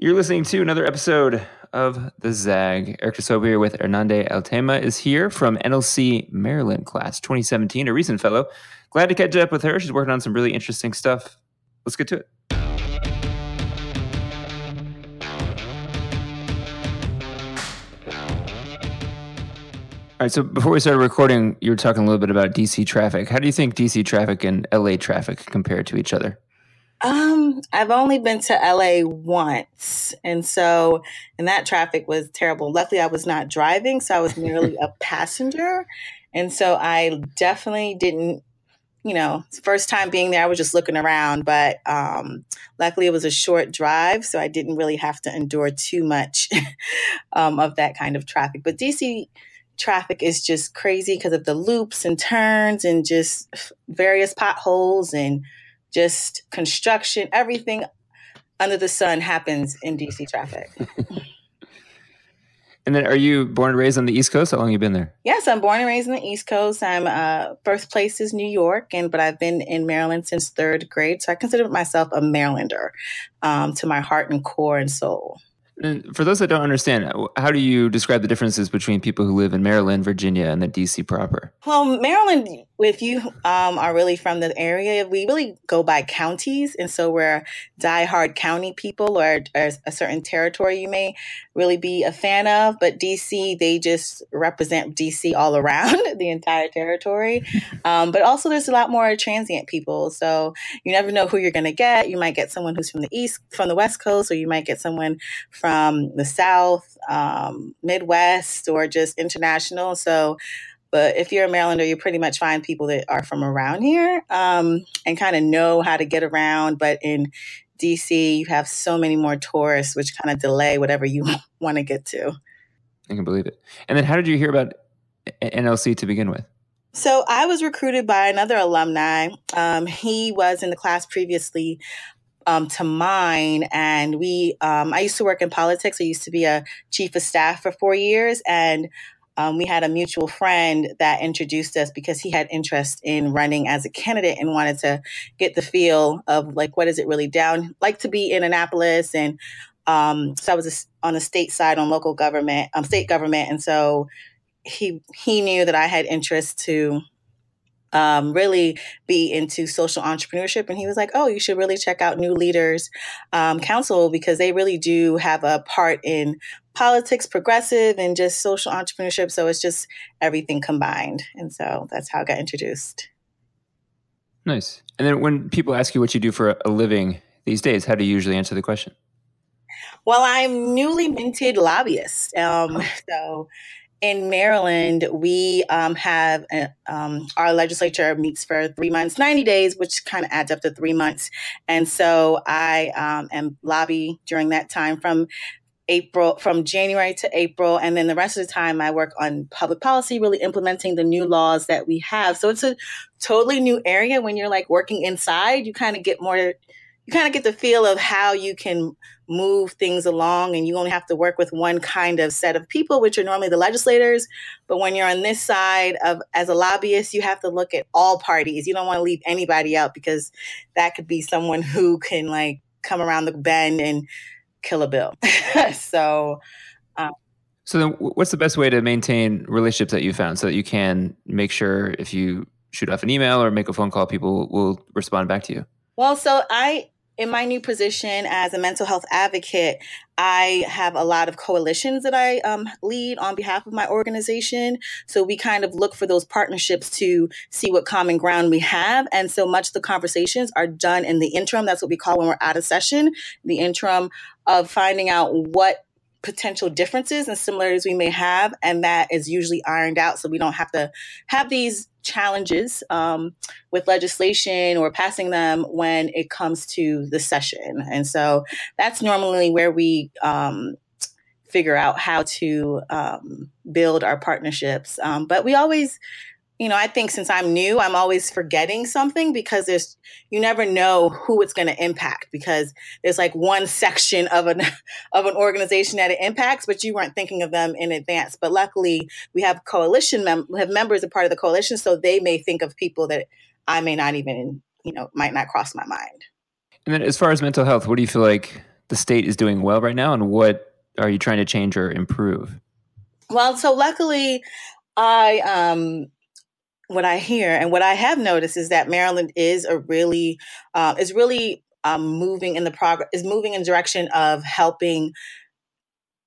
You're listening to another episode of The Zag. Eric Desobe here with Irnande Altema is here from NLC Maryland class 2017, a recent fellow. Glad to catch up with her. She's working on some really interesting stuff. Let's get to it. All right, so before we started recording, you were talking a little bit about DC traffic. How do you think DC traffic and LA traffic compare to each other? Um, I've only been to LA once, and so and that traffic was terrible. Luckily, I was not driving, so I was merely a passenger, and so I definitely didn't. You know, first time being there, I was just looking around, but um, luckily it was a short drive, so I didn't really have to endure too much um, of that kind of traffic. But DC traffic is just crazy because of the loops and turns and just various potholes and just construction, everything under the sun happens in DC traffic. and then are you born and raised on the East Coast? How long have you been there? Yes, I'm born and raised on the East Coast. I'm uh birthplace is New York and but I've been in Maryland since third grade. So I consider myself a Marylander um, to my heart and core and soul. And for those that don't understand, how do you describe the differences between people who live in Maryland, Virginia, and the DC proper? Well, Maryland, if you um, are really from the area, we really go by counties. And so we're diehard county people or, or a certain territory you may really be a fan of. But DC, they just represent DC all around the entire territory. Um, but also, there's a lot more transient people. So you never know who you're going to get. You might get someone who's from the East, from the West Coast, or you might get someone from the South, um, Midwest, or just international. So but if you're a Marylander, you pretty much find people that are from around here um, and kind of know how to get around. But in DC, you have so many more tourists, which kind of delay whatever you want to get to. I can believe it. And then how did you hear about NLC to begin with? So I was recruited by another alumni. Um, he was in the class previously um, to mine, and we. Um, I used to work in politics. I used to be a chief of staff for four years, and um, we had a mutual friend that introduced us because he had interest in running as a candidate and wanted to get the feel of like what is it really down like to be in Annapolis and um, so I was on the state side on local government, um, state government, and so he he knew that I had interest to um, really be into social entrepreneurship. And he was like, oh, you should really check out New Leaders um, Council because they really do have a part in politics, progressive, and just social entrepreneurship. So it's just everything combined. And so that's how I got introduced. Nice. And then when people ask you what you do for a living these days, how do you usually answer the question? Well, I'm newly minted lobbyist. Um, so in Maryland, we um, have a, um, our legislature meets for three months, 90 days, which kind of adds up to three months. And so I um, am lobby during that time from April, from January to April. And then the rest of the time, I work on public policy, really implementing the new laws that we have. So it's a totally new area when you're like working inside, you kind of get more, you kind of get the feel of how you can move things along and you only have to work with one kind of set of people which are normally the legislators. But when you're on this side of as a lobbyist you have to look at all parties. You don't want to leave anybody out because that could be someone who can like come around the bend and kill a bill. So um, so then what's the best way to maintain relationships that you found so that you can make sure if you shoot off an email or make a phone call people will respond back to you? Well so i in my new position as a mental health advocate, I have a lot of coalitions that I um, lead on behalf of my organization. So we kind of look for those partnerships to see what common ground we have. And so much of the conversations are done in the interim. That's what we call when we're out of session, the interim of finding out what potential differences and similarities we may have. And that is usually ironed out. So we don't have to have these challenges um, with legislation or passing them when it comes to the session. And so that's normally where we um, figure out how to um, build our partnerships. Um, but we always you know, I think since I'm new, I'm always forgetting something because there's you never know who it's going to impact because there's like one section of an of an organization that it impacts, but you weren't thinking of them in advance. But luckily, we have coalition mem- have members a part of the coalition, so they may think of people that I may not even you know might not cross my mind. And then, as far as mental health, what do you feel like the state is doing well right now, and what are you trying to change or improve? Well, so luckily, I um, what I hear and what I have noticed is that Maryland is a really uh, is really um, moving in the progress is moving in direction of helping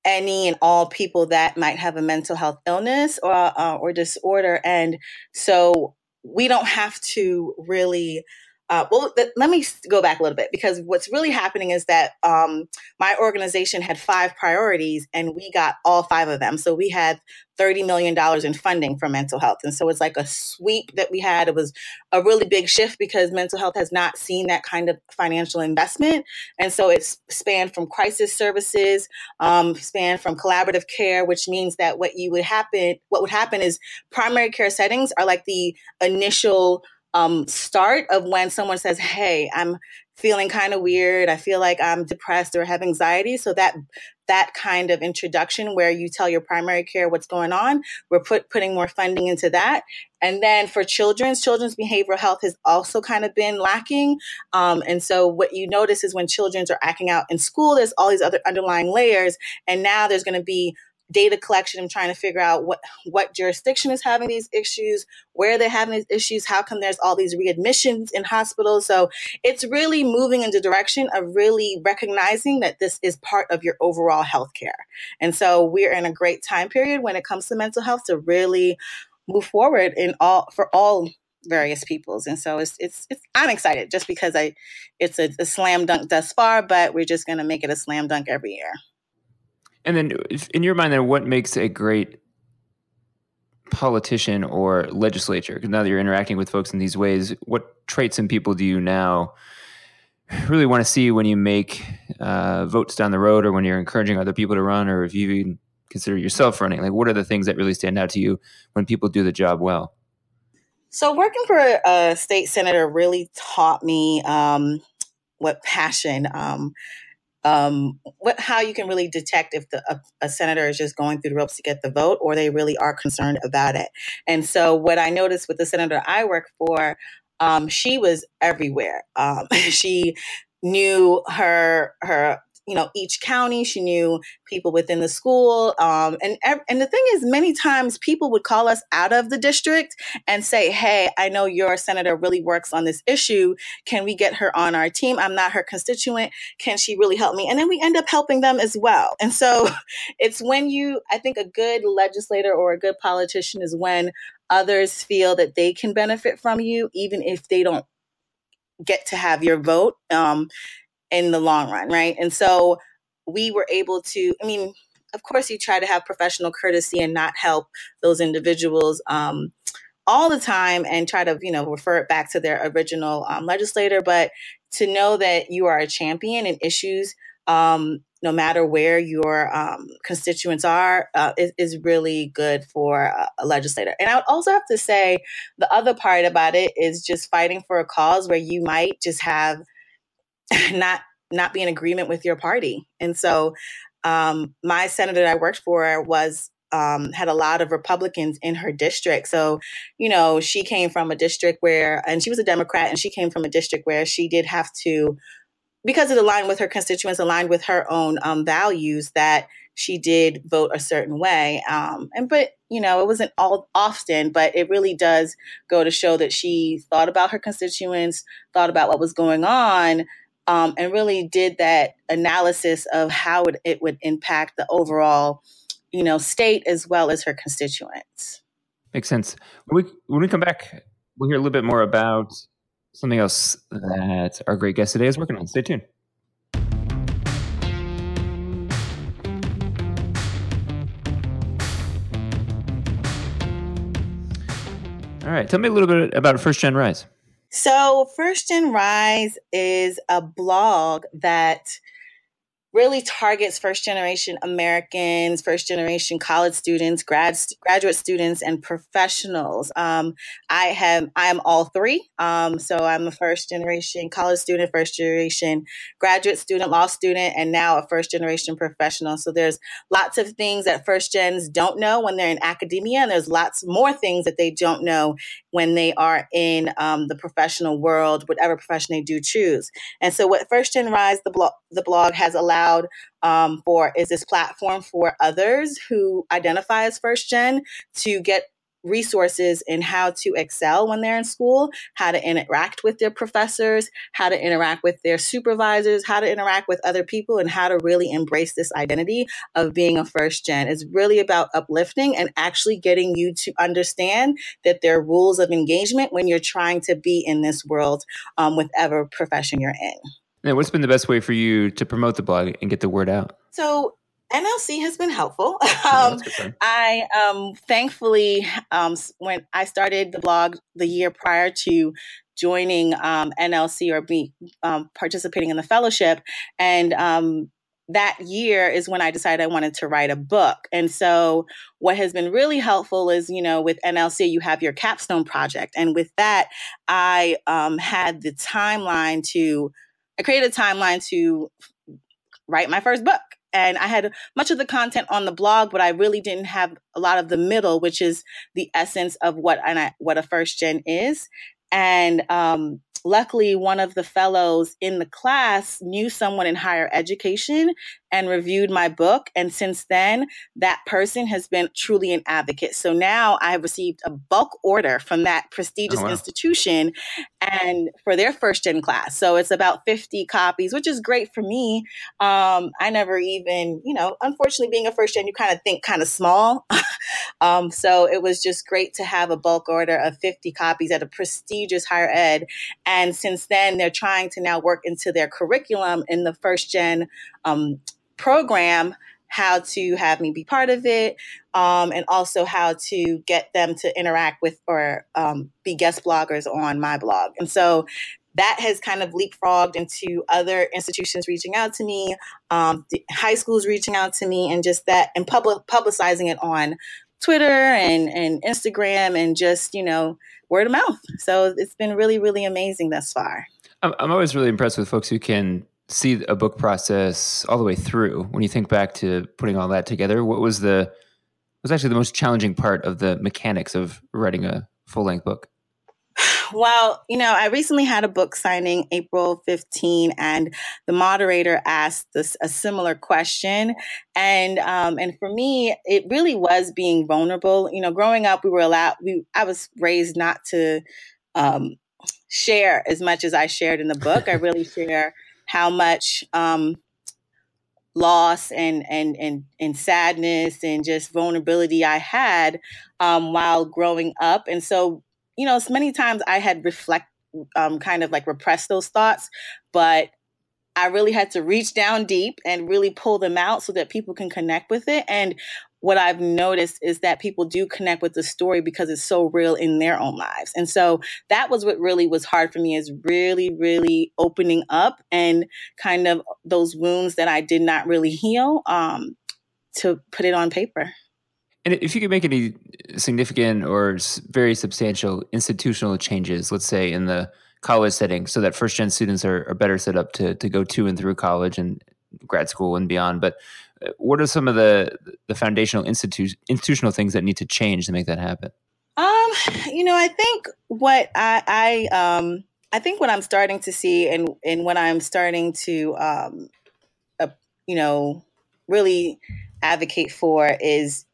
any and all people that might have a mental health illness or uh, or disorder, and so we don't have to really uh, well, th- let me go back a little bit because what's really happening is that um, my organization had five priorities and we got all five of them. So we had $30 million in funding for mental health. And so it's like a sweep that we had. It was a really big shift because mental health has not seen that kind of financial investment. And so it's spanned from crisis services, um, spanned from collaborative care, which means that what you would happen, what would happen is primary care settings are like the initial um, start of when someone says, "Hey, I'm feeling kind of weird. I feel like I'm depressed or have anxiety." So that that kind of introduction where you tell your primary care what's going on, we're put putting more funding into that. And then for children's, children's behavioral health has also kind of been lacking. Um, and so what you notice is when children's are acting out in school, there's all these other underlying layers, and now there's going to be data collection. I'm trying to figure out what what jurisdiction is having these issues, where they're having these issues, how come there's all these readmissions in hospitals. So it's really moving in the direction of really recognizing that this is part of your overall health care. And so we're in a great time period when it comes to mental health to really move forward in all for all various peoples and so it's it's, it's i'm excited just because i it's a, a slam dunk thus far but we're just going to make it a slam dunk every year and then, in your mind, then what makes a great politician or legislature? Now that you're interacting with folks in these ways, what traits and people do you now really want to see when you make uh, votes down the road, or when you're encouraging other people to run, or if you even consider yourself running? Like, what are the things that really stand out to you when people do the job well? So, working for a state senator really taught me um, what passion. Um, um, what how you can really detect if the, a, a, senator is just going through the ropes to get the vote or they really are concerned about it. And so what I noticed with the senator I work for, um, she was everywhere. Um, she knew her her you know each county she knew people within the school um, and and the thing is many times people would call us out of the district and say hey i know your senator really works on this issue. Can we get her on our team? I'm not her constituent. Can she really help me? And then we end up helping them as well. And so it's when you i think a good legislator or a good politician is when others feel that they can benefit from you even if they don't get to have your vote um, in the long run, right? And so we were able to, I mean, of course, you try to have professional courtesy and not help those individuals um, all the time and try to, you know, refer it back to their original um, legislator. But to know that you are a champion in issues, um, no matter where your um, constituents are, uh, is, is, really good for a, a legislator. And I would also have to say the other part about it is just fighting for a cause where you might just have not not be in agreement with your party. And so um, my senator that I worked for was um, had a lot of Republicans in her district. So, you know, she came from a district where, and she was a Democrat, and she came from a district where she did have to, because it aligned with her constituents, aligned with her own um, values, that she did vote a certain way. Um, and but you know, it wasn't all often, but it really does go to show that she thought about her constituents, thought about what was going on, um, and really did that analysis of how it, it would impact the overall, you know, state as well as her constituents. Makes sense. When we when we come back, we'll hear a little bit more about something else that our great guest today is working on. Stay tuned. All right, tell me a little bit about First Gen Rise. So, First Gen Rise is a blog that really targets first generation Americans, first generation college students, grad graduate students, and professionals. Um, I have I am all three. Um, so I'm a first generation college student, first generation graduate student, law student, and now a first generation professional. So there's lots of things that first gens don't know when they're in academia, and there's lots more things that they don't know when they are in um, the professional world, whatever profession they do choose. And so what First Gen Rise the blog the blog has allowed um, for is this platform for others who identify as first gen to get resources in how to excel when they're in school, how to interact with their professors, how to interact with their supervisors, how to interact with other people, and how to really embrace this identity of being a first gen. It's really about uplifting and actually getting you to understand that there are rules of engagement when you're trying to be in this world, um, whatever profession you're in. And what's been the best way for you to promote the blog and get the word out? So NLC has been helpful. Um, I um, thankfully, um, when I started the blog the year prior to joining um, NLC or be um, participating in the fellowship, and um, that year is when I decided I wanted to write a book. And so, what has been really helpful is, you know, with NLC, you have your capstone project. And with that, I had the timeline to I created a timeline to write my first book. And I had much of the content on the blog, but I really didn't have a lot of the middle, which is the essence of what I, what a first gen is. And um, luckily, one of the fellows in the class knew someone in higher education and reviewed my book. And since then, that person has been truly an advocate. So now I have received a bulk order from that prestigious oh, wow. institution and for their first gen class. So it's about 50 copies, which is great for me. Um, I never even, you know, unfortunately, being a first gen, you kind of think kind of small. um, so it was just great to have a bulk order of 50 copies at a prestigious higher ed. And since then, they're trying to now work into their curriculum in the first gen um, program how to have me be part of it, um, and also how to get them to interact with or um, be guest bloggers on my blog. And so that has kind of leapfrogged into other institutions reaching out to me, um, high schools reaching out to me, and just that, and public publicizing it on Twitter and, and Instagram, and just you know word of mouth. So it's been really, really amazing thus far. I'm always really impressed with folks who can see a book process all the way through. When you think back to putting all that together, what was the was actually the most challenging part of the mechanics of writing a full length book? Well, you know, I recently had a book signing April 15, and the moderator asked this a similar question, and um, and for me, it really was being vulnerable. You know, growing up, we were allowed. We I was raised not to um, share as much as I shared in the book. I really share how much um, loss and, and and and sadness and just vulnerability I had um, while growing up. And so, you know, many times I had reflect, um, kind of like repressed those thoughts, but I really had to reach down deep and really pull them out so that people can connect with it. And what I've noticed is that people do connect with the story because it's so real in their own lives. And so that was what really was hard for me is really, really opening up and kind of those wounds that I did not really heal um, to put it on paper. And if you could make any significant or very substantial institutional changes, let's say in the college setting, so that first gen students are, are better set up to, to go to and through college and grad school and beyond, but what are some of the the foundational institu- institutional things that need to change to make that happen? Um, you know, I think what I I um I think what I'm starting to see and and what I'm starting to um uh, you know really advocate for is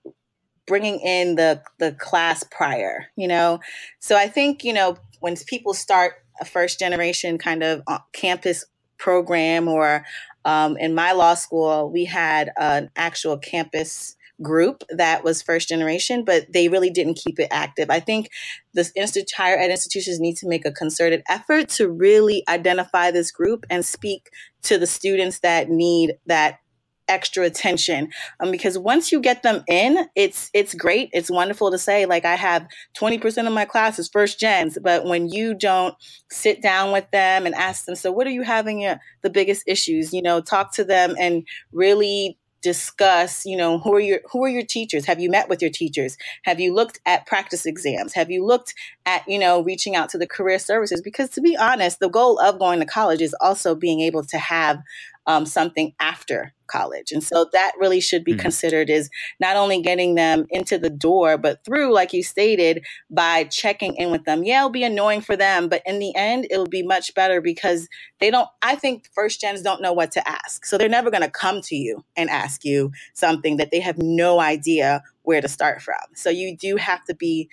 bringing in the the class prior, you know. So I think, you know, when people start a first generation kind of uh, campus program or um, in my law school, we had an actual campus group that was first generation, but they really didn't keep it active. I think the institute, higher ed institutions need to make a concerted effort to really identify this group and speak to the students that need that extra attention um, because once you get them in it's it's great. It's wonderful to say like i have 20% of my class is first gens but when you don't sit down with them and ask them so what are you having uh, the biggest issues? You know talk to them and really discuss you know who are your who are your teachers? Have you met with your teachers? Have you looked at practice exams? Have you looked at you know reaching out to the career services? Because to be honest the goal of going to college is also being able to have um, something after college. And so that really should be mm-hmm. considered is not only getting them into the door, but through, like you stated, by checking in with them. Yeah, it'll be annoying for them, but in the end, it'll be much better because they don't, I think first gens don't know what to ask. So they're never going to come to you and ask you something that they have no idea where to start from. So you do have to be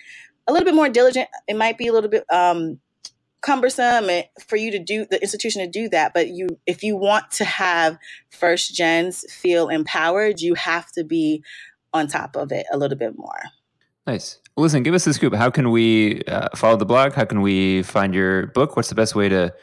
a little bit more diligent. It might be a little bit um, cumbersome for you to do the institution to do that but you if you want to have first gens feel empowered you have to be on top of it a little bit more. Nice. Listen give us the scoop. How can we uh, follow the blog? How can we find your book? What's the best way to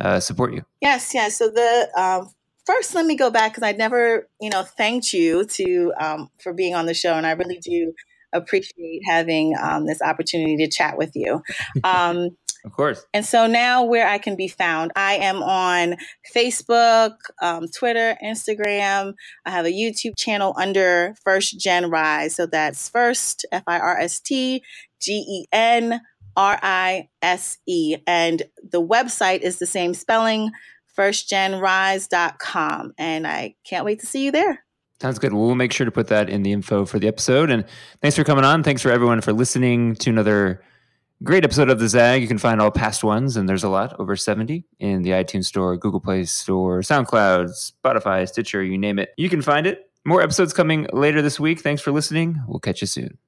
uh, support you? Yes yes. So the um, first let me go back because i never you know thanked you to um, for being on the show and i really do appreciate having um, this opportunity to chat with you. Um, of course. And so now where I can be found, I am on Facebook, um, Twitter, Instagram. I have a YouTube channel under First Gen Rise. So that's First, F I R S T G E N R I S E. And the website is the same spelling, firstgenrise.com. And I can't wait to see you there. Sounds good. Well, we'll make sure to put that in the info for the episode. And thanks for coming on. Thanks for everyone for listening to another Great episode of The Zag. You can find all past ones, and there's a lot, over 70, in the iTunes Store, Google Play Store, SoundCloud, Spotify, Stitcher, you name it. You can find it. More episodes coming later this week. Thanks for listening. We'll catch you soon.